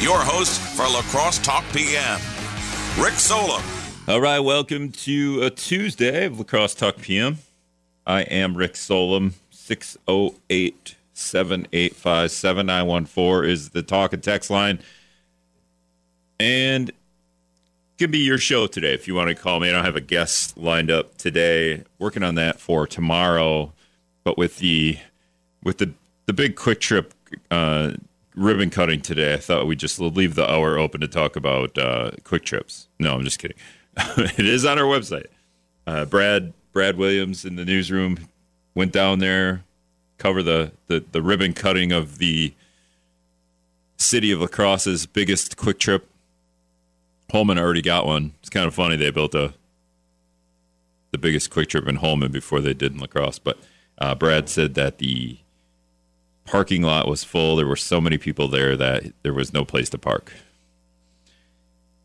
your host for La Crosse Talk PM, Rick Solem. All right, welcome to a Tuesday of La Crosse Talk PM. I am Rick Solem. 608 785 7914 is the talk and text line. And can be your show today if you want to call me. I don't have a guest lined up today. Working on that for tomorrow. But with the with the the big Kwik Trip uh, ribbon cutting today, I thought we'd just leave the hour open to talk about uh, Kwik Trips. No, I'm just kidding. it is on our website. Uh, Brad Brad Williams in the newsroom went down there, cover the, the, the ribbon cutting of the city of La Crosse's biggest Kwik Trip. Holmen already got one. It's kind of funny they built a the biggest Kwik Trip in Holmen before they did in La Crosse. But uh, Brad said that the parking lot was full. There were so many people there that there was no place to park.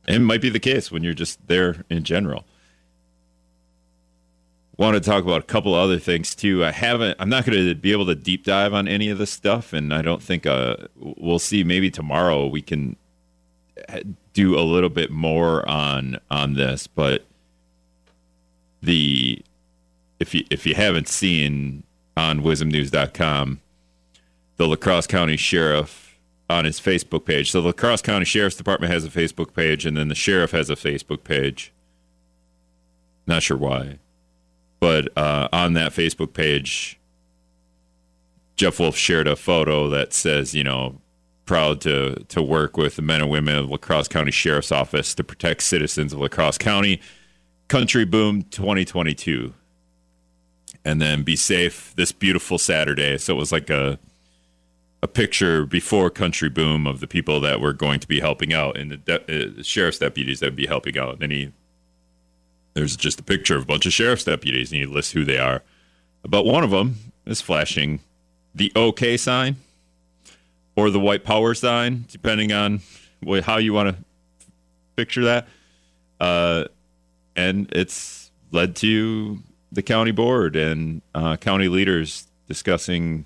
And it might be the case when you're just there in general want to talk about a couple other things too. I haven't. I'm not going to be able to deep dive on any of this stuff, and I don't think uh, we'll see. Maybe tomorrow we can do a little bit more on on this. But the if you if you haven't seen on WIZMnews.com, the La Crosse County Sheriff on his Facebook page. So the La Crosse County Sheriff's Department has a Facebook page, and then the sheriff has a Facebook page. Not sure why but uh, on that Facebook page, Jeff Wolf shared a photo that says, you know, proud to to work with the men and women of La Crosse County Sheriff's Office to protect citizens of La Crosse County. Country Boom 2022. And then be safe this beautiful Saturday. So it was like a a picture before Country Boom of the people that were going to be helping out and the, de- uh, sheriff's deputies that would be helping out. And then he there's just a picture of a bunch of sheriff's deputies, and you list who they are. But one of them is flashing the OK sign or the white power sign, depending on how you want to picture that. Uh, and it's led to the county board and uh, county leaders discussing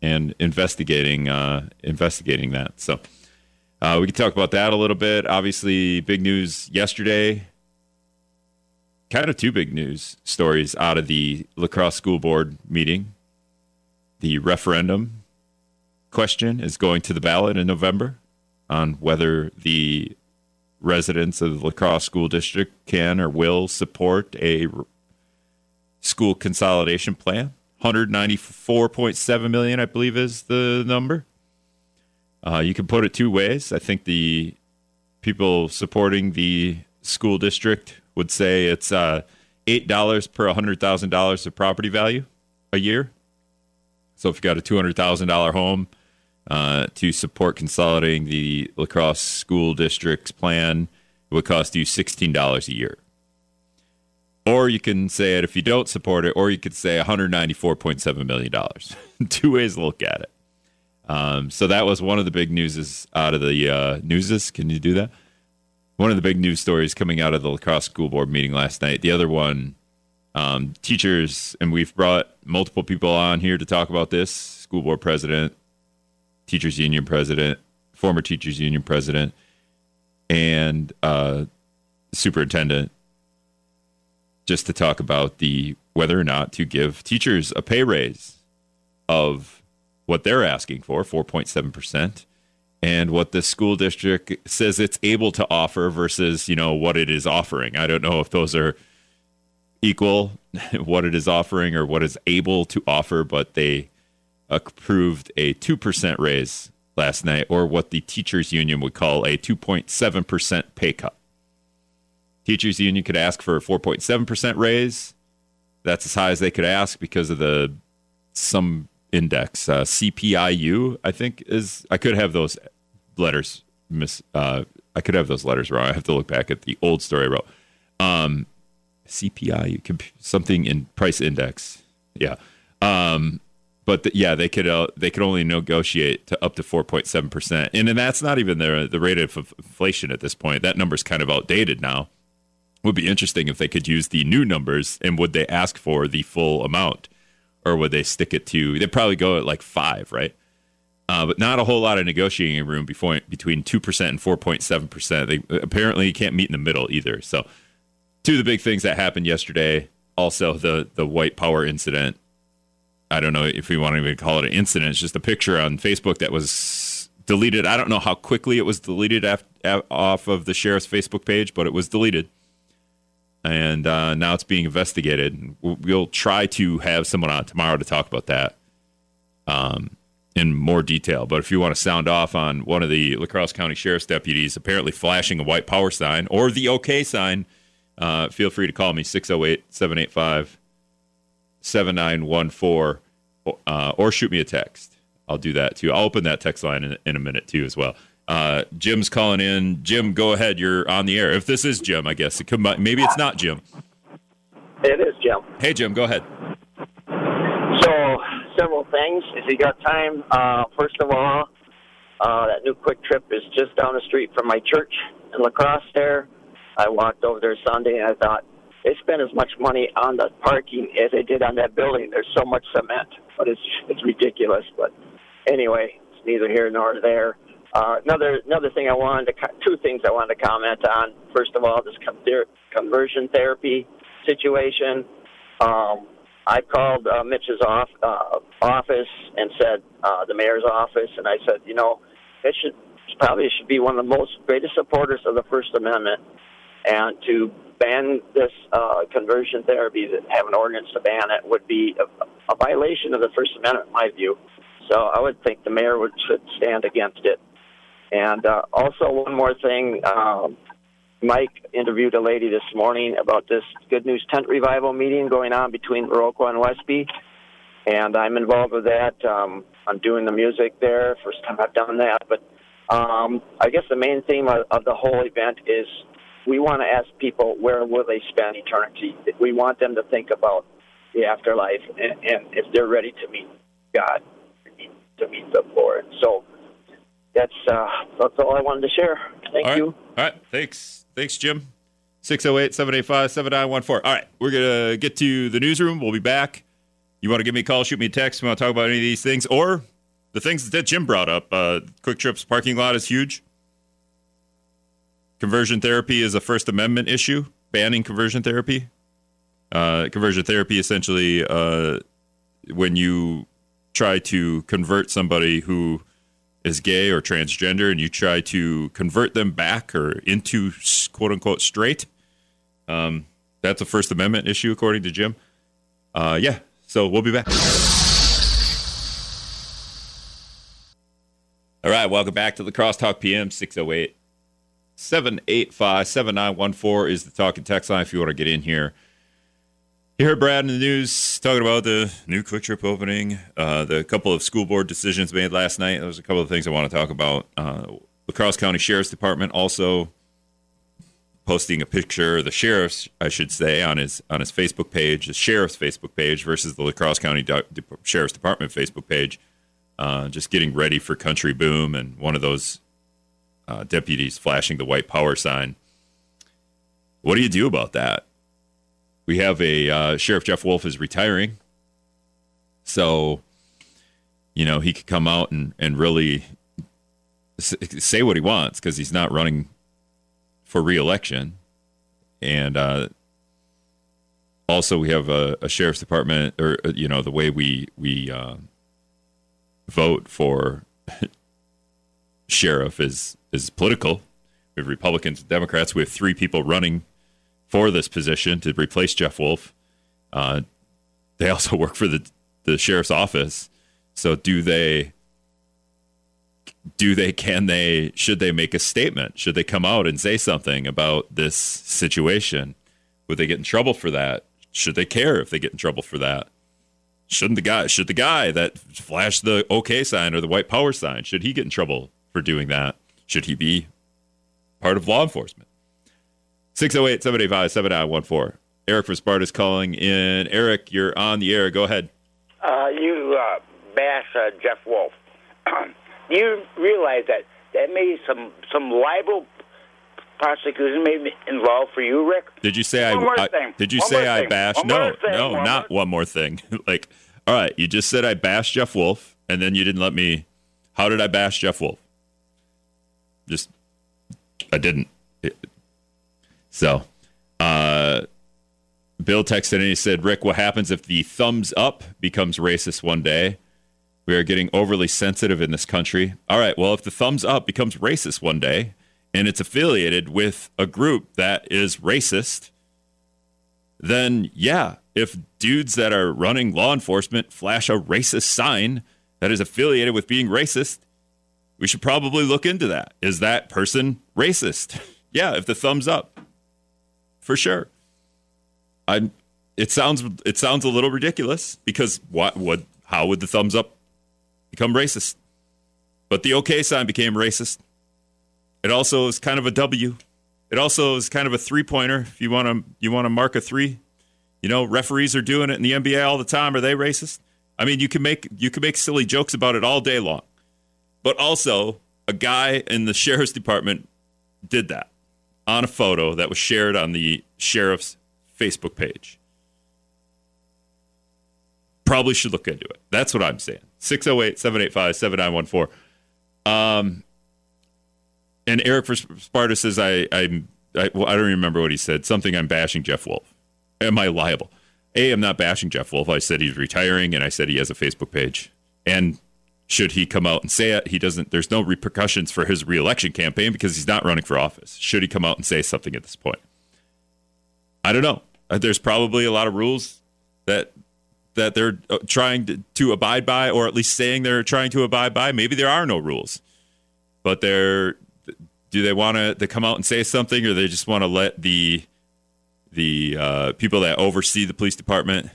and investigating uh, investigating that. So uh, we can talk about that a little bit. Obviously, big news yesterday kind of two big news stories out of the La Crosse School Board meeting. The referendum question is going to the ballot in November on whether the residents of the La Crosse School District can or will support a school consolidation plan. 194.7 million, I believe, is the number. Uh, you can put it two ways. I think the people supporting the school district would say it's uh, eight dollars per hundred thousand dollars of property value a year. So if you got a two hundred thousand dollar home uh, to support consolidating the La Crosse school district's plan, it would cost you sixteen dollars a year. Or you can say it if you don't support it, or you could say one hundred ninety four point seven million dollars. Two ways to look at it. Um, so that was one of the big newses out of the uh, newses. Can you do that? one of the big news stories coming out of the La Crosse school board meeting last night. The other one, um, teachers, and we've brought multiple people on here to talk about this school board president, teachers union president, former teachers union president, and uh, superintendent, just to talk about the whether or not to give teachers a pay raise of what they're asking for, 4.7% and what the school district says it's able to offer versus you know what it is offering. I don't know if those are equal what it is offering or what is able to offer but they approved a 2% raise last night or what the teachers union would call a 2.7% pay cut teachers union could ask for a 4.7% raise that's as high as they could ask because of the some index. Uh, CPIU, I think is. I could have those letters miss. Uh, I could have those letters wrong. I have to look back at the old story I wrote. Um, CPIU, something in price index. Yeah. Um, but the, yeah, they could uh, they could only negotiate to up to four point seven percent, and, and that's not even the the rate of inflation at this point. That number's kind of outdated now. Would be interesting if they could use the new numbers, and would they ask for the full amount? or would they stick it to? They'd probably go at like five, right? uh, but not a whole lot of negotiating room before, between 2% and 4.7%. They apparently can't meet in the middle either. So, two of the big things that happened yesterday also the, the white power incident. I don't know if we want to even call it an incident. It's just a picture on Facebook that was deleted. I don't know how quickly it was deleted af- off of the sheriff's Facebook page, but it was deleted and uh, now it's being investigated. We'll try to have someone on tomorrow to talk about that um, in more detail. But if you want to sound off on one of the La Crosse County Sheriff's deputies apparently flashing a white power sign or the OK sign, uh, feel free to call me 608 785 7914 uh, or shoot me a text. I'll do that too. I'll open that text line in, in a minute too as well. Uh, Jim's calling in. Jim, go ahead. You're on the air. If this is Jim, I guess it could. Maybe it's not Jim. It is Jim. Hey, Jim, go ahead. So, several things. If you got time, uh, first of all, uh, that new Kwik Trip is just down the street from my church in La Crosse. There, I walked over there Sunday, and I thought they spent as much money on the parking as they did on that building. There's so much cement, but it's it's ridiculous. But anyway, it's neither here nor there. Uh, another another thing I wanted to two things I wanted to comment on. First of all, this conversion therapy situation. Um, I called uh, Mitch's off, uh, office and said uh, the mayor's office, and I said, you know, it should probably should be one of the most greatest supporters of the First Amendment, and to ban this uh, conversion therapy, that have an ordinance to ban it, would be a, a violation of the First Amendment, in my view. So I would think the mayor would should stand against it. And uh, also, one more thing. Um, Mike interviewed a lady this morning about this Good News Tent Revival meeting going on between Viroqua and Westby. And I'm involved with that. Um, I'm doing the music there. First time I've done that. But um, I guess the main theme of, of the whole event is we want to ask people where will they spend eternity. We want them to think about the afterlife and, and if they're ready to meet God, to meet the Lord. So that's uh, that's all I wanted to share. Thank all right. you. All right. Thanks. Thanks, Jim. 608 785 7914. All right. We're going to get to the newsroom. We'll be back. You want to give me a call, shoot me a text. You want to talk about any of these things or the things that Jim brought up. Uh, Kwik Trip's parking lot is huge. Conversion therapy is a First Amendment issue, banning conversion therapy. Uh, conversion therapy essentially uh, when you try to convert somebody who is gay or transgender and you try to convert them back or into quote unquote straight, um, that's a First Amendment issue, according to Jim. Uh, yeah, so we'll be back. All right, welcome back to La Crosse Talk PM 608 785 7914 is the talking text line if you want to get in here. You heard Brad in the news talking about the new Kwik Trip opening, uh, the couple of school board decisions made last night. There's a couple of things I want to talk about. Uh, La Crosse County Sheriff's Department also posting a picture, the sheriff's, I should say, on his on his Facebook page, the sheriff's Facebook page versus the La Crosse County De- Sheriff's Department Facebook page, uh, just getting ready for Country Boom, and one of those uh, deputies flashing the white power sign. What do you do about that? We have a uh, Sheriff Jeff Wolf is retiring, so you know he could come out and and really say what he wants because he's not running for reelection, and uh, also we have a, a, sheriff's department or uh, you know the way we we uh, vote for sheriff is is political. We have Republicans and Democrats. We have three people running for this position to replace Jeff Wolf. Uh, they also work for the the sheriff's office. So do they? Do they? Can they? Should they make a statement? Should they come out and say something about this situation? Would they get in trouble for that? Should they care if they get in trouble for that? Shouldn't the guy? Should the guy that flashed the OK sign or the white power sign? Should he get in trouble for doing that? Should he be part of law enforcement? 608 785 7914. Eric from Sparta is calling in. Eric, you're on the air. Go ahead. Uh, you uh, bash uh, Jeff Wolf. you realize that that may some some libel prosecution may be involved for you, Rick. Did you say one I, I Did you one say I bashed? No, thing. no, one not more. one more thing. like, all right, you just said I bashed Jeff Wolf, and then you didn't let me How did I bash Jeff Wolf? Just, I didn't. So, uh, Bill texted and he said, Rick, what happens if the thumbs up becomes racist one day? We are getting overly sensitive in this country. All right, well, if the thumbs up becomes racist one day and it's affiliated with a group that is racist, then yeah, if dudes that are running law enforcement flash a racist sign that is affiliated with being racist, we should probably look into that. Is that person racist? yeah, if the thumbs up, for sure. I. It sounds it sounds a little ridiculous because what would how would the thumbs up become racist? But the OK sign became racist. It also is kind of a W. It also is kind of a three pointer. If you want to you want to mark a three, you know referees are doing it in the NBA all the time. Are they racist? I mean, you can make you can make silly jokes about it all day long. But also, a guy in the sheriff's department did that on a photo that was shared on the sheriff's Facebook page. Probably should look into it. That's what I'm saying. 608 785 7914. Um, and Eric for Sparta says, I, I, I, well, I don't remember what he said. Something I'm bashing Jeff Wolf. Am I liable? A, I'm not bashing Jeff Wolf. I said he's retiring and I said he has a Facebook page. And should he come out and say it? He doesn't, there's no repercussions for his reelection campaign because he's not running for office. Should he come out and say something at this point? I don't know. Uh, There's probably a lot of rules that that they're uh, trying to, to abide by, or at least saying they're trying to abide by. Maybe there are no rules, but they're do they want to come out and say something, or they just want to let the the uh, people that oversee the police department,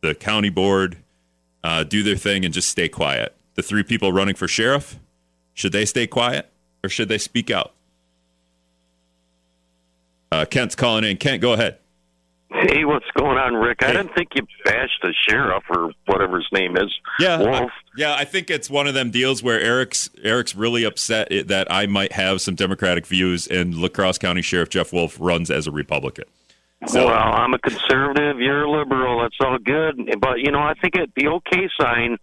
the county board, uh, do their thing and just stay quiet? The three people running for sheriff, should they stay quiet or should they speak out? Uh, Kent's calling in. Kent, go ahead. Hey, what's going on, Rick? I Hey. didn't think you bashed the sheriff or whatever his name is. Yeah. I, yeah. I think it's one of them deals where Eric's Eric's really upset that I might have some Democratic views, and La Crosse County Sheriff Jeff Wolf runs as a Republican. So well, I'm a conservative. You're a liberal. That's all good. But you know, I think it, the OK sign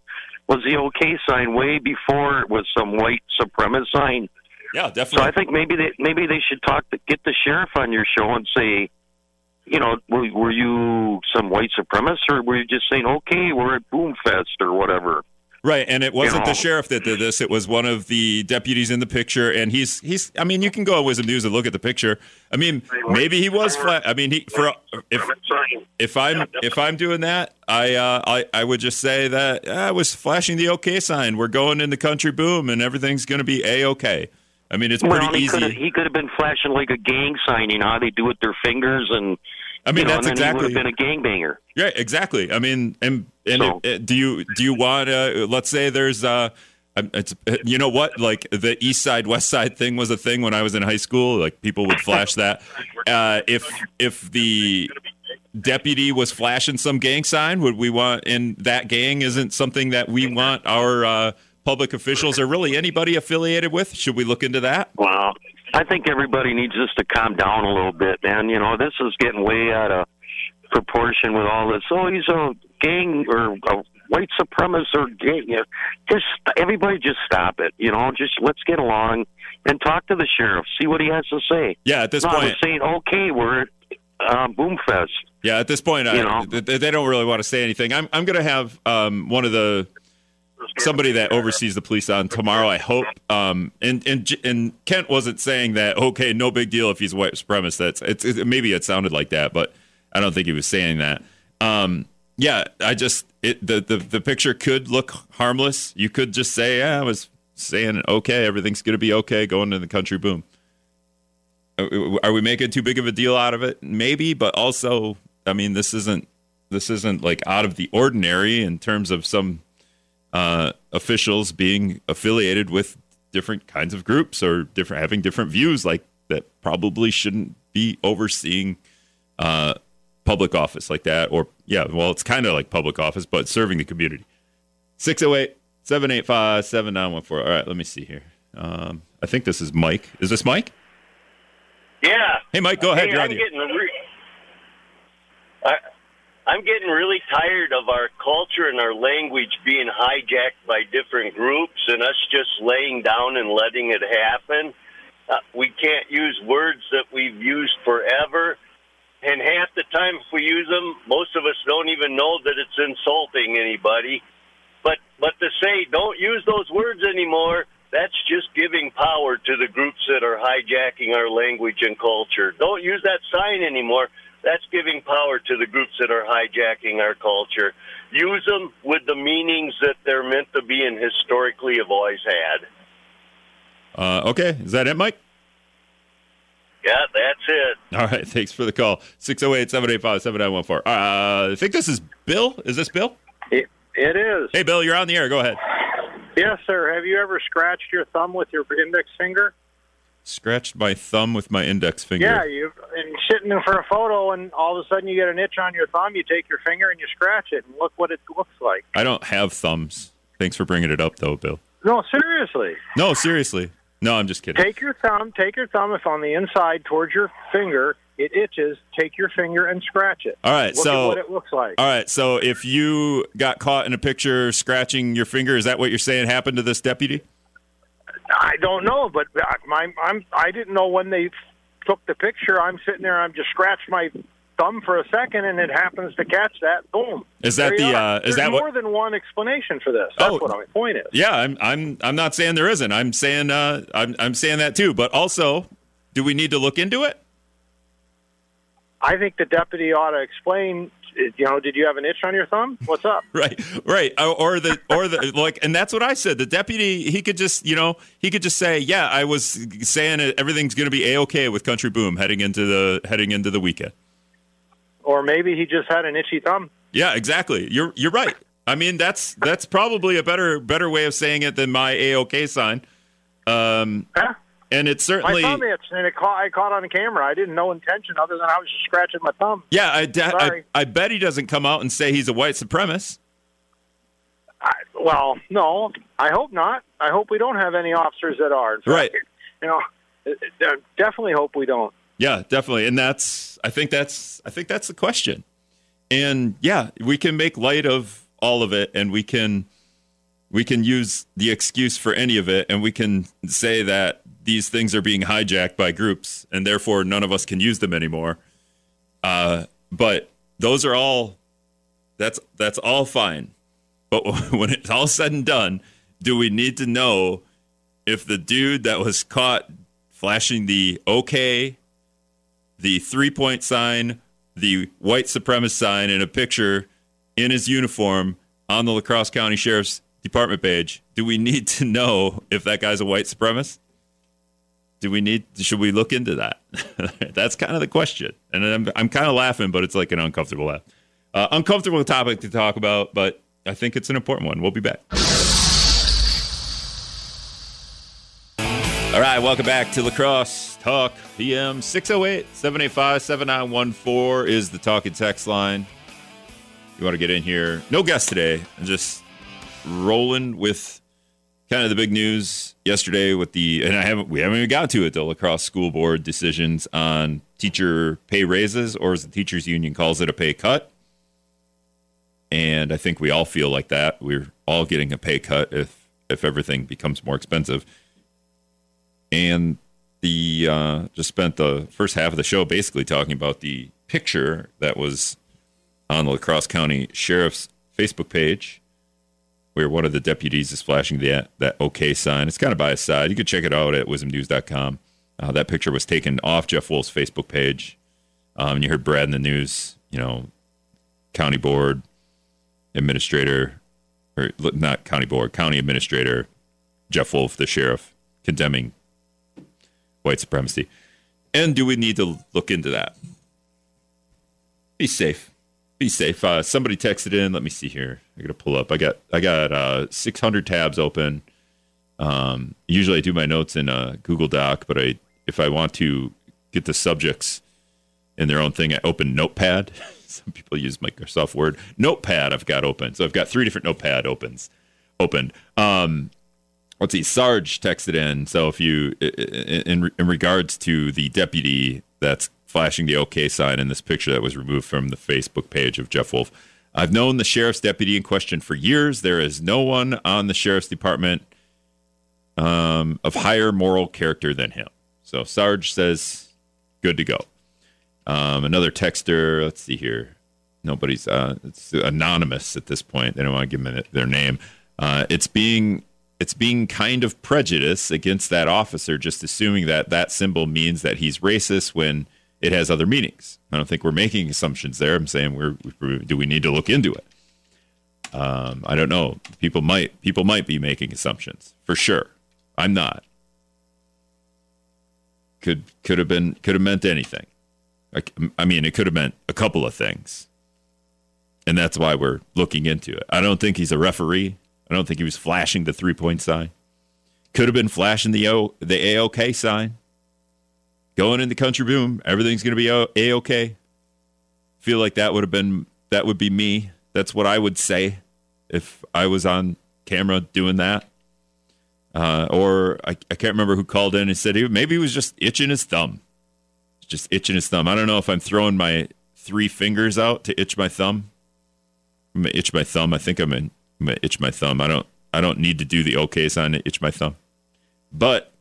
was the OK sign way before it was some white supremacist sign. yeah, definitely. So. I think maybe they maybe they should talk to get the sheriff on your show and say, you know, were, were you some white supremacist or were you just saying, okay, we're at Boomfest or whatever? Right, and it wasn't know. the sheriff that did this; it was one of the deputies in the picture. And he's he's. I mean, you can go on WIZM News and look at the picture. I mean, maybe he was flat. I mean, he for if if I'm if I'm doing that, I uh, I I would just say that uh, I was flashing the OK sign. We're going in the country boom, and everything's going to be a okay. I mean, it's pretty Well, he could have easy. he could have been flashing like a gang sign. You know how they do with their fingers and. I mean, you know, that's and then exactly He would have been a gangbanger. Yeah, exactly. I mean, and and So- it- it- do you do you want to? Let's say there's uh, it's you know what like the East Side West Side thing was a thing when I was in high school. Like people would flash that. Uh, if if the deputy was flashing some gang sign, would we want? And that gang isn't something that we want our uh, public officials or really anybody affiliated with. Should we look into that? Well, I think everybody needs just to calm down a little bit, man. You know, this is getting way out of proportion with all this. Oh, he's a gang or a white supremacist or gang. Just everybody, just stop it. You know, just let's get along and talk to the sheriff, see what he has to say. Yeah, at this No, point, saying, okay, we're uh, Boomfest. Yeah, at this point, I, You know? they don't really want to say anything. I'm I'm going to have um, one of the somebody that oversees the police on tomorrow. I hope. Um, and and and Kent wasn't saying that. Okay, no big deal if he's white supremacist. That's it's it, maybe it sounded like that, but I don't think he was saying that. Um, yeah, I just it the, the the picture could look harmless. You could just say, yeah, I was saying okay, everything's to be okay going to the country boom. Are we making too big of a deal out of it? Maybe, but also, I mean, this isn't this isn't like out of the ordinary in terms of some uh, officials being affiliated with different kinds of groups or different having different views like that probably shouldn't be overseeing uh, public office like that or yeah well it's kind of like public office but serving the community. 608 785 7914 all right let me see here. Um, i think this is mike. Is this mike? Yeah. hey mike go ahead. Hey, you're I'm the getting I'm getting really tired of our culture and our language being hijacked by different groups and us just laying down and letting it happen. Uh, we can't use words that we've used forever. And half the time, if we use them, most of us don't even know that it's insulting anybody. But but to say don't use those words anymore, that's just giving power to the groups that are hijacking our language and culture. Don't use that sign anymore. That's giving power to the groups that are hijacking our culture. Use them with the meanings that they're meant to be and historically have always had. Uh, okay, is that it, Mike? Yeah, that's it. All right, thanks for the call. 608 785 7914. Uh, I think this is Bill. Is this Bill? It, it is. Hey, Bill, you're on the air. Go ahead. Yes, sir. Have you ever scratched your thumb with your index finger? Scratched my thumb with my index finger. Yeah, you there for a photo, and all of a sudden you get an itch on your thumb. You take your finger and you scratch it, and look what it looks like. I don't have thumbs. Thanks for bringing it up, though, Bill. No, seriously. No, seriously. No, I'm just kidding. Take your thumb. Take your thumb. If on the inside towards your finger it itches, take your finger and scratch it. All right, Look so at what it looks like. All right, so if you got caught in a picture scratching your finger, is that what you're saying happened to this deputy? I don't know, but my, I'm I didn't know when they took the picture. I'm sitting there. I'm just scratched my thumb for a second, and it happens to catch that. Boom. Is that the uh, is There's that more what? than one explanation for this? That's Oh. what my point is. Yeah, I'm I'm I'm not saying there isn't. I'm saying uh I'm I'm saying that too. But also, do we need to look into it? I think the deputy ought to explain. You know, did you have an itch on your thumb? What's up? Right, right, or or the or the like, and that's what I said. The deputy, he could just, you know, he could just say, "Yeah, I was saying it, everything's going to be a okay with Country Boom heading into the heading into the weekend." Or maybe he just had an itchy thumb. Yeah, exactly. You're you're right. I mean, that's that's probably a better better way of saying it than my a okay sign. Um, Huh? And it's My certainly thumb itched, and it caught. I caught on camera. I didn't know intention other than I was just scratching my thumb. yeah. I, da- I I bet he doesn't come out and say he's a white supremacist. I, well, no, I hope not. I hope we don't have any officers that are. Fact, Right. You know, uh, uh, definitely hope we don't. Yeah, definitely. And that's I think that's I think that's the question. And yeah, we can make light of all of it and we can we can use the excuse for any of it and we can say that these things are being hijacked by groups and therefore none of us can use them anymore. Uh, but those are all that's that's all fine. But when it's all said and done, do we need to know if the dude that was caught flashing the okay the three point sign, the white supremacist sign, in a picture in his uniform on the La Crosse County Sheriff's Department page. Do we need to know if that guy's a white supremacist? Do we need? Should we look into that? That's kind of the question, and I'm I'm kind of laughing, but it's like an uncomfortable laugh. Uh, uncomfortable topic to talk about, but I think it's an important one. We'll be back. All right, welcome back to La Crosse Talk PM 608 785 7914 is the talking text line. You want to get in here? No guest today. I'm just rolling with kind of the big news yesterday with the, and I haven't, we haven't even got to it, the La Crosse school board decisions on teacher pay raises, or as the teachers union calls it, a pay cut. And I think we all feel like that. We're all getting a pay cut if if everything becomes more expensive and the uh, just spent the first half of the show basically talking about the picture that was on the La Crosse County Sheriff's Facebook page, where one of the deputies is flashing the, that OK sign. It's kind of by his side. You can check it out at WIZMnews.com. Uh, that picture was taken off Jeff Wolf's Facebook page. Um, you heard Brad in the news, you know, county board administrator, or not county board, county administrator, Jeff Wolf, the sheriff, condemning white supremacy. And do we need to look into that? Be safe. Be safe. Uh, somebody texted in. Let me see here. I got to pull up. I got I got uh, 600 tabs open. Um, usually I do my notes in a Google Doc, but I if I want to get the subjects in their own thing, I open Notepad. Some people use Microsoft Word. Notepad I've got open. So I've got three different Notepad opens opened. Um, let's see. Sarge texted in. So if you in in regards to the deputy that's flashing the OK sign in this picture that was removed from the Facebook page of Jeff Wolf. I've known the sheriff's deputy in question for years. There is no one on the sheriff's department um, of higher moral character than him. So Sarge says, good to go. Um, another texter, let's see here. Nobody's, uh, it's anonymous at this point. They don't want to give them their name. Uh, it's being it's being kind of prejudice against that officer, just assuming that that symbol means that he's racist when it has other meanings. I don't think we're making assumptions there. I'm saying we're, do we need to look into it? Um, I don't know. People might people might be making assumptions for sure. I'm not. Could could have been could have meant anything. I, I mean, it could have meant a couple of things, and that's why we're looking into it. I don't think he's a referee. I don't think he was flashing the three point sign. Could have been flashing the o, the AOK sign. Going into country boom, everything's going to be a okay. Feel like that would have been that would be me. That's what I would say if I was on camera doing that. Uh, or I, I can't remember who called in and said he, maybe he was just itching his thumb, just itching his thumb. I don't know if I'm throwing my three fingers out to itch my thumb. I'm gonna itch my thumb. I think I'm in I'm gonna itch my thumb. I don't I don't need to do the okay sign to itch my thumb. But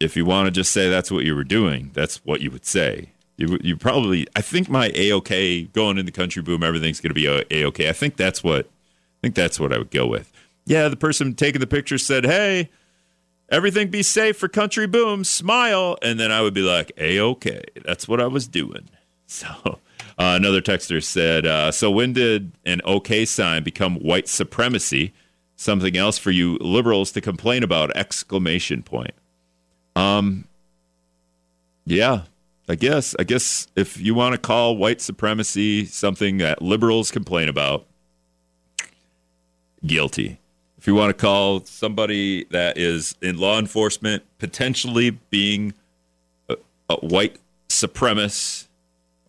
if you want to just say that's what you were doing, that's what you would say. You, you probably I think my a okay going in the country boom everything's going to be a okay. I think that's what I think that's what I would go with. Yeah, the person taking the picture said, "Hey, everything be safe for country boom, smile," and then I would be like, "A okay." That's what I was doing. So uh, another texter said, uh, "So when did an OK sign become white supremacy? Something else for you liberals to complain about!" Exclamation point. Um. Yeah, I guess. I guess if you want to call white supremacy something that liberals complain about, guilty. If you want to call somebody that is in law enforcement potentially being a, a white supremacist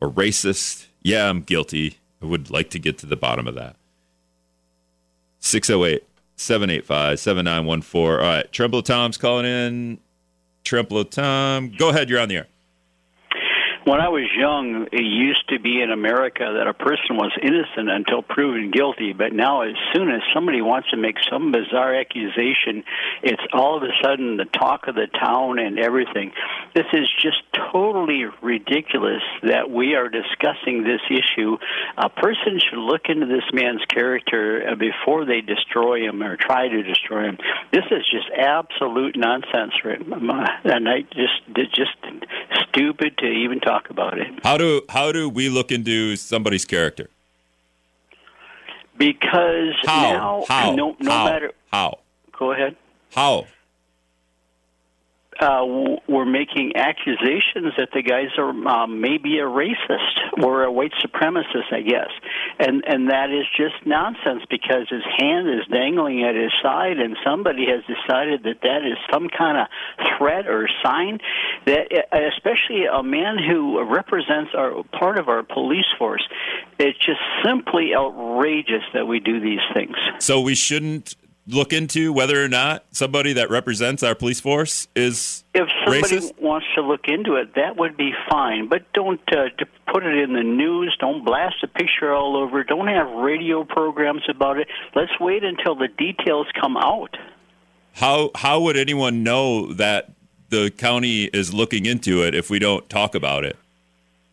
or racist, yeah, I'm guilty. I would like to get to the bottom of that. 608 785 7914. All right. Trempealeau Tom's calling in. Trempealeau Tom, go ahead. You're on the air. When I was young, it used to be in America that a person was innocent until proven guilty. But now, as soon as somebody wants to make some bizarre accusation, it's all of a sudden the talk of the town and everything. This is just totally ridiculous that we are discussing this issue. A person should look into this man's character uh, before they destroy him or try to destroy him. This is just absolute nonsense, and I just just stupid to even talk about it. How do how do we look into somebody's character? Because how? now, how? no, no how? matter. How? Go ahead. How? Uh, were making accusations that the guys are um, maybe a racist or a white supremacist, I guess, and and that is just nonsense because his hand is dangling at his side, and somebody has decided that that is some kind of threat or sign that, especially a man who represents our part of our police force, it's just simply outrageous that we do these things. So we shouldn't look into whether or not somebody that represents our police force is if somebody racist? wants to look into it that would be fine but don't uh, put it in the news. Don't blast a picture all over. Don't have radio programs about it. Let's wait until the details come out. How how would anyone know that the county is looking into it if we don't talk about it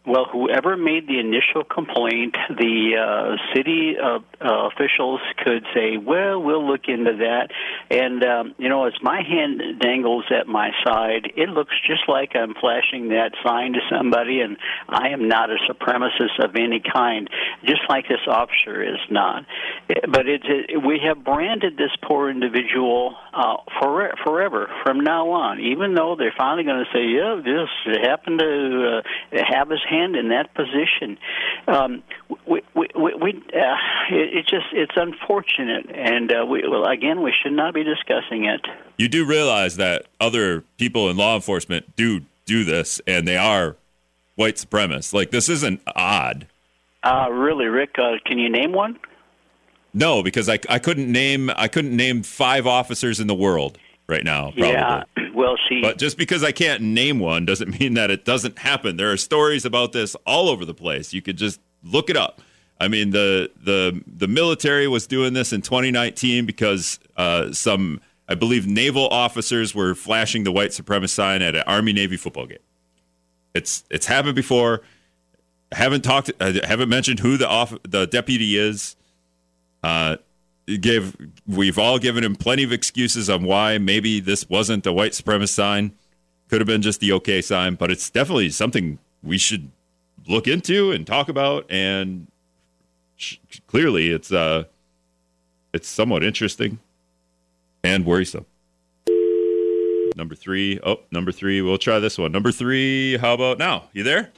well, whoever made the initial complaint, the uh, city uh, uh, officials could say, "Well, we'll look into that." And um, you know, as my hand dangles at my side, it looks just like I'm flashing that sign to somebody, and I am not a supremacist of any kind, just like this officer is not. But it's it, we have branded this poor individual uh, for, forever from now on, even though they're finally going to say, "Yeah, this happened to uh, have his." Hand in that position. Um, we, we, we, uh, it, it, just it's unfortunate, and uh, we, well, again, we should not be discussing it. You do realize that other people in law enforcement do do this, and they are white supremacists. Like this isn't odd. Uh, really, Rick? Uh, can you name one? No, because I, I couldn't name I couldn't name five officers in the world. Right now. Probably. Yeah. Well, see, But just because I can't name one doesn't mean that it doesn't happen. There are stories about this all over the place. You could just look it up. I mean, the the the military was doing this in 2019 because uh, some, I believe, naval officers were flashing the white supremacist sign at an Army Navy football game. It's it's happened before. I haven't talked. I haven't mentioned who the off the deputy is. Uh, gave we've all given him plenty of excuses on why maybe this wasn't a white supremacist sign. Could have been just the okay sign, but it's definitely something we should look into and talk about. And sh- clearly, it's uh, it's somewhat interesting and worrisome. Number three. Oh, number three. We'll try this one. Number three. How about now? You there?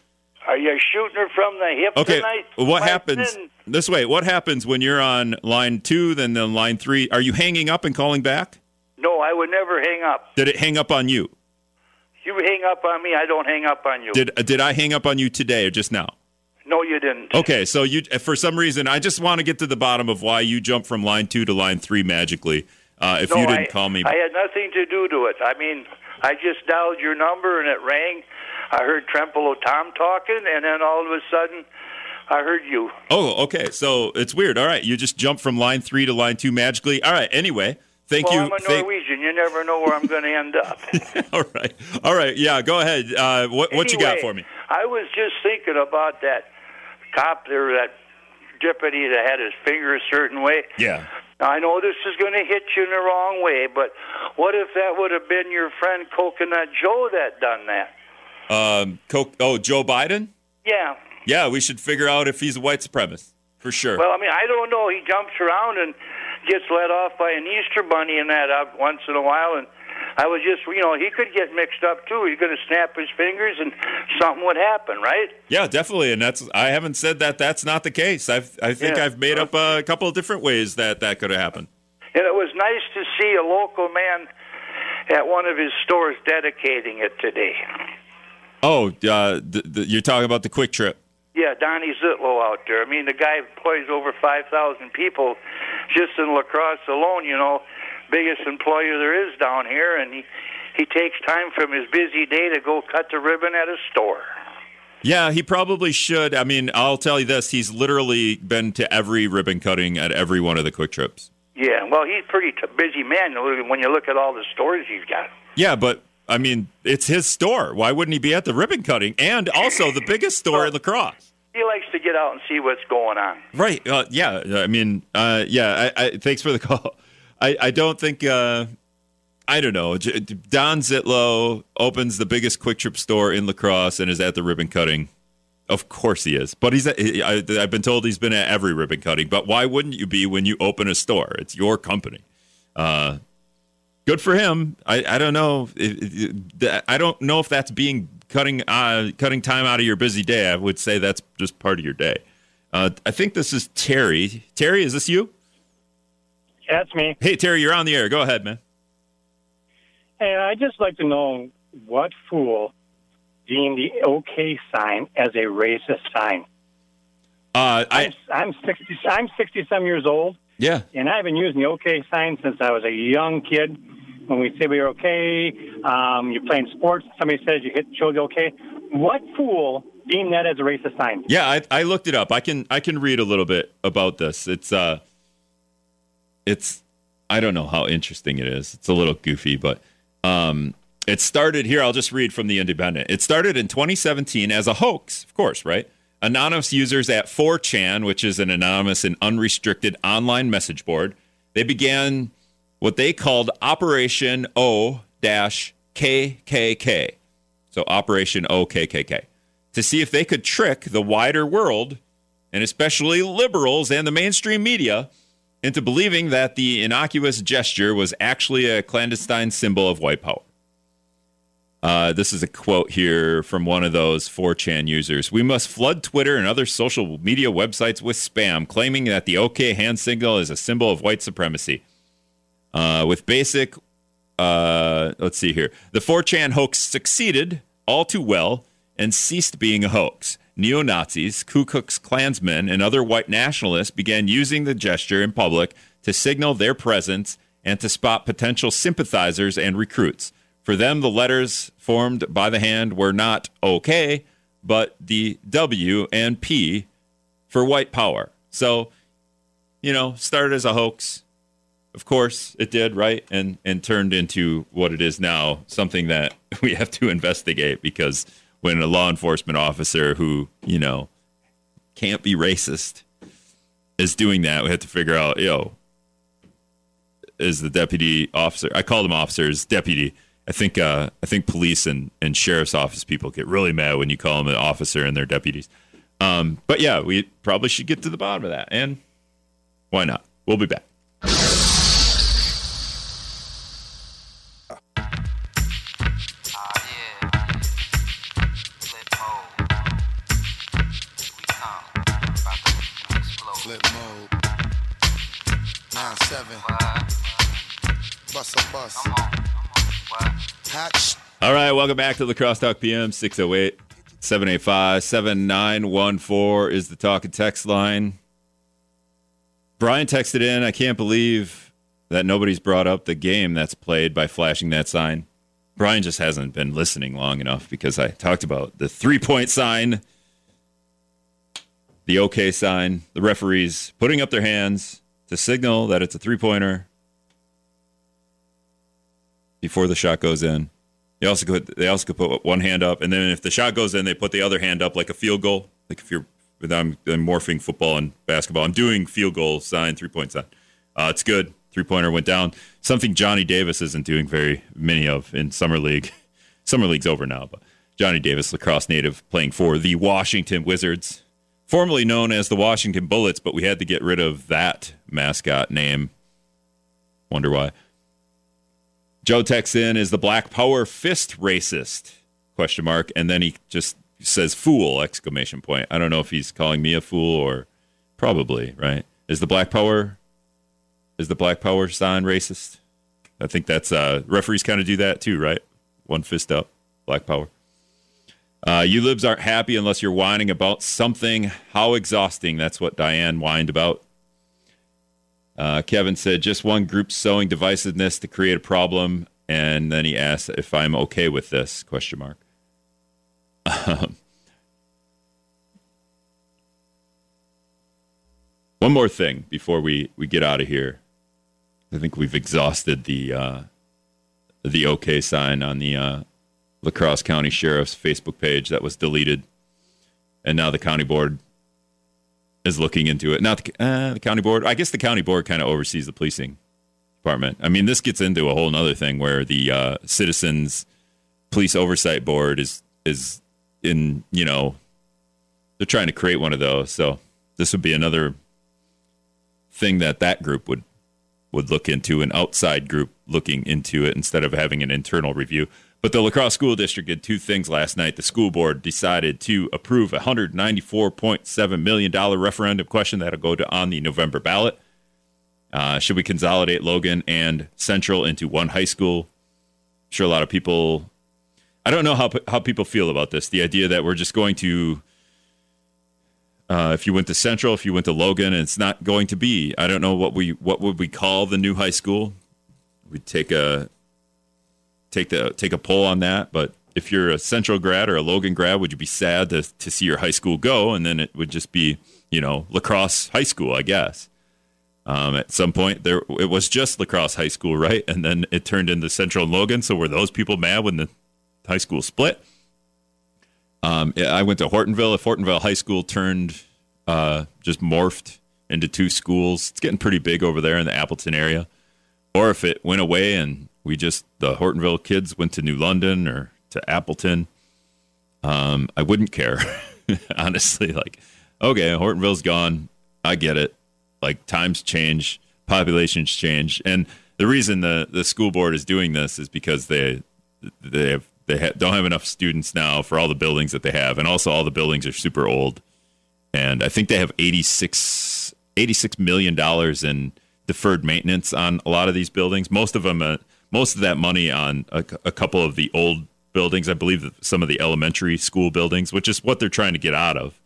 Are you shooting her from the hip Okay. tonight? What happens this way? What happens when you're on line two, then then line three? Are you hanging up and calling back? No, I would never hang up. Did it hang up on you? You hang up on me, I don't hang up on you. Did did I hang up on you today or just now? no, you didn't. Okay, so you for some reason I just want to get to the bottom of why you jumped from line two to line three magically. Uh, if no, you didn't I, call me, I had nothing to do to it. I mean, I just dialed your number and it rang. I heard Trempealeau Tom talking, and then all of a sudden, I heard you. oh, okay. So it's weird. All right, you just jumped from line three to line two magically. All right. Anyway, thank well, you. I'm a Thank- Norwegian. You never know where I'm going to end up. all right. All right. Yeah. Go ahead. Uh, what what you got for me? I was just thinking about that cop there, that deputy that had his finger a certain way. Yeah. I know this is going to hit you in the wrong way, but what if that would have been your friend Coconut Joe that done that? Um. Co- oh, Joe Biden. Yeah. Yeah, we should figure out if he's a white supremacist for sure. Well, I mean, I don't know. He jumps around and gets let off by an Easter bunny and that up once in a while, and I was just, you know, he could get mixed up too. He's going to snap his fingers and something would happen, right? yeah, definitely, and that's I haven't said that that's not the case. I've I think Yeah. I've made up a couple of different ways that that could have happened. And it was nice to see a local man at one of his stores dedicating it today. Oh, uh, the, the, you're talking about the Kwik Trip. Yeah, Donnie Zietlow out there. I mean, the guy employs over 5,000 people just in La Crosse alone, you know, biggest employer there is down here, and he, he takes time from his busy day to go cut the ribbon at a store. Yeah, he probably should. I mean, I'll tell you this: he's literally been to every ribbon cutting at every one of the Kwik Trips. Yeah, well, he's a pretty t- busy man when you look at all the stores he's got. Yeah, but I mean, it's his store. Why wouldn't he be at the ribbon cutting and also the biggest store in La Crosse? He likes to get out and see what's going on. Right. Uh, yeah. I mean, uh, yeah. I, I, thanks for the call. I, I don't think. Uh, I don't know. Don Zietlow opens the biggest Kwik Trip store in La Crosse and is at the ribbon cutting. Of course he is. But he's. At, I, I've been told he's been at every ribbon cutting. But why wouldn't you be when you open a store? It's your company. Uh, good for him. I, I don't know. I don't know if that's being cutting uh, cutting time out of your busy day. I would say that's just part of your day. Uh, I think this is Terry. Terry, is this you? Yeah, that's me. Hey, Terry, you're on the air. Go ahead, man. Hey, I'd just like to know what fool deemed the OK sign as a racist sign. Uh, I I'm, I'm sixty. I'm sixty some years old, yeah. and I've been using the OK sign since I was a young kid. When we say we're okay, um, you're playing sports. Somebody says you hit show the OK. What fool deemed that as a racist sign? Yeah, I, I looked it up. I can I can read a little bit about this. It's uh it's I don't know how interesting it is. It's a little goofy, but um it started here, I'll just read from the Independent. It started in 2017 as a hoax, of course, right? Anonymous users at 4chan, which is an anonymous and unrestricted online message board, they began what they called Operation O KKK. So Operation OKKK to see if they could trick the wider world, and especially liberals and the mainstream media, into believing that the innocuous gesture was actually a clandestine symbol of white power. Uh, this is a quote here from one of those 4chan users. We must flood Twitter and other social media websites with spam, claiming that the OK hand signal is a symbol of white supremacy. Uh, with basic, uh, let's see here. The 4chan hoax succeeded all too well and ceased being a hoax. Neo Nazis, Ku Klux Klansmen, and other white nationalists began using the gesture in public to signal their presence and to spot potential sympathizers and recruits. For them, the letters formed by the hand were not okay, but the W and P for white power. So, you know, started as a hoax. Of course, it did, right? And and turned into what it is now, something that we have to investigate because when a law enforcement officer who, you know, can't be racist is doing that, we have to figure out, yo, is the deputy officer I call them officers, deputy. I think uh, I think police and, and sheriff's office people get really mad when you call them an officer and their deputies. Um, but yeah, we probably should get to the bottom of that. And why not? We'll be back. Nine seven. Bust a bus. All right, welcome back to the Crosstalk PM 608 785 7914 is the talk and text line. Brian texted in, I can't believe that nobody's brought up the game that's played by flashing that sign. Brian just hasn't been listening long enough because I talked about the three point sign, the OK sign, the referees putting up their hands to signal that it's a three pointer before the shot goes in. They also could they also could put one hand up, and then if the shot goes in, they put the other hand up like a field goal. Like if you're, I'm, I'm morphing football and basketball. I'm doing field goal sign, three point sign. Uh, it's good. Three pointer went down. Something Johnny Davis isn't doing very many of in summer league. summer league's over now, but Johnny Davis, La Crosse native, playing for the Washington Wizards, formerly known as the Washington Bullets, but we had to get rid of that mascot name. Wonder why. Joe texts in, is the Black Power fist racist? Question mark. And then he just says fool, exclamation point. I don't know if he's calling me a fool or probably, right? Is the Black Power is the Black Power sign racist? I think that's uh referees kind of do that too, right? One fist up, Black Power. Uh, you libs aren't happy unless you're whining about something. How exhausting. That's what Diane whined about. Uh, Kevin said, just one group sowing divisiveness to create a problem. And then he asked if I'm okay with this, question mark. Um, one more thing before we, we get out of here. I think we've exhausted the uh, the OK sign on the uh, La Crosse County Sheriff's Facebook page that was deleted, and now the county board is looking into it. Not the, uh, the county board. I guess the county board kind of oversees the policing department. I mean, this gets into a whole other thing where the uh, citizens police oversight board is is in you know they're trying to create one of those. So this would be another thing that that group would would look into, an outside group looking into it instead of having an internal review. But the La Crosse School District did two things last night. The school board decided to approve a $194.7 million referendum question that'll go to on the November ballot. Uh, should we consolidate Logan and Central into one high school? I'm sure a lot of people, I don't know how, how people feel about this. The idea that we're just going to, uh, if you went to Central, if you went to Logan, and it's not going to be, I don't know what we, what would we call the new high school? We'd take a, take the take a poll on that. But if you're a Central grad or a Logan grad, would you be sad to to see your high school go? And then it would just be you know La Crosse High School, I guess. Um, at some point, there it was just La Crosse High School, right? And then it turned into Central and Logan. So were those people mad when the high school split? Um, I went to Hortonville. If Hortonville High School turned uh, just morphed into two schools, it's getting pretty big over there in the Appleton area. Or if it went away and we just the Hortonville kids went to New London or to Appleton. Um, I wouldn't care, honestly. Like, okay, Hortonville's gone. I get it. Like times change, populations change, and the reason the the school board is doing this is because they they have they ha- don't have enough students now for all the buildings that they have, and also all the buildings are super old. And I think they have 86, 86 million dollars in deferred maintenance on a lot of these buildings. Most of them. Uh, most of that money on a, a couple of the old buildings. I believe some of the elementary school buildings, which is what they're trying to get out of.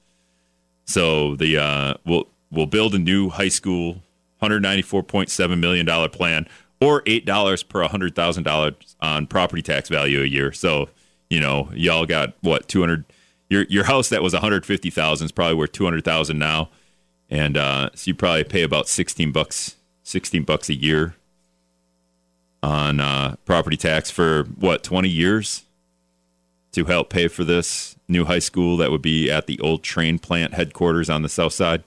So the uh, we'll we'll build a new high school, hundred ninety four point seven million dollar plan. or eight dollars per hundred thousand dollars on property tax value a year. So you know, y'all got what two hundred. Your your house that was one hundred fifty thousand is probably worth two hundred thousand now, and uh, so you probably pay about sixteen bucks sixteen bucks a year on uh, property tax for what twenty years to help pay for this new high school that would be at the old Trane plant headquarters on the south side.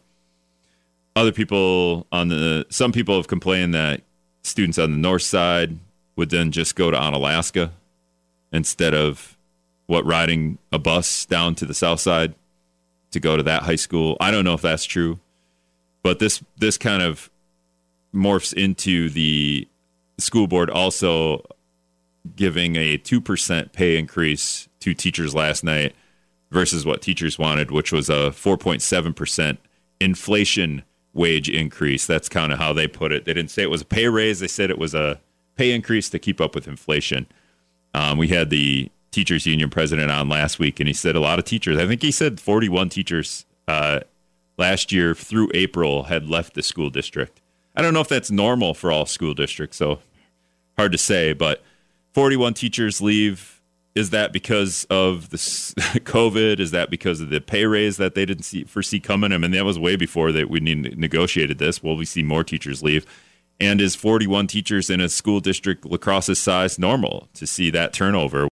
Other people on the some people have complained that students on the north side would then just go to Onalaska instead of what riding a bus down to the south side to go to that high school. I don't know if that's true, but this this kind of morphs into the school board also giving a 2% pay increase to teachers last night versus what teachers wanted, which was a 4.7% inflation wage increase. That's kind of how they put it. They didn't say it was a pay raise, they said it was a pay increase to keep up with inflation. Um, we had the teachers union president on last week, and he said a lot of teachers, I think he said 41 teachers uh, last year through April had left the school district. I don't know if that's normal for all school districts, so hard to say, but 41 teachers leave. Is that because of the COVID? Is that because of the pay raise that they didn't see, foresee coming? I mean, that was way before that we negotiated this. Will we see more teachers leave? And is 41 teachers in a school district La Crosse's size normal to see that turnover?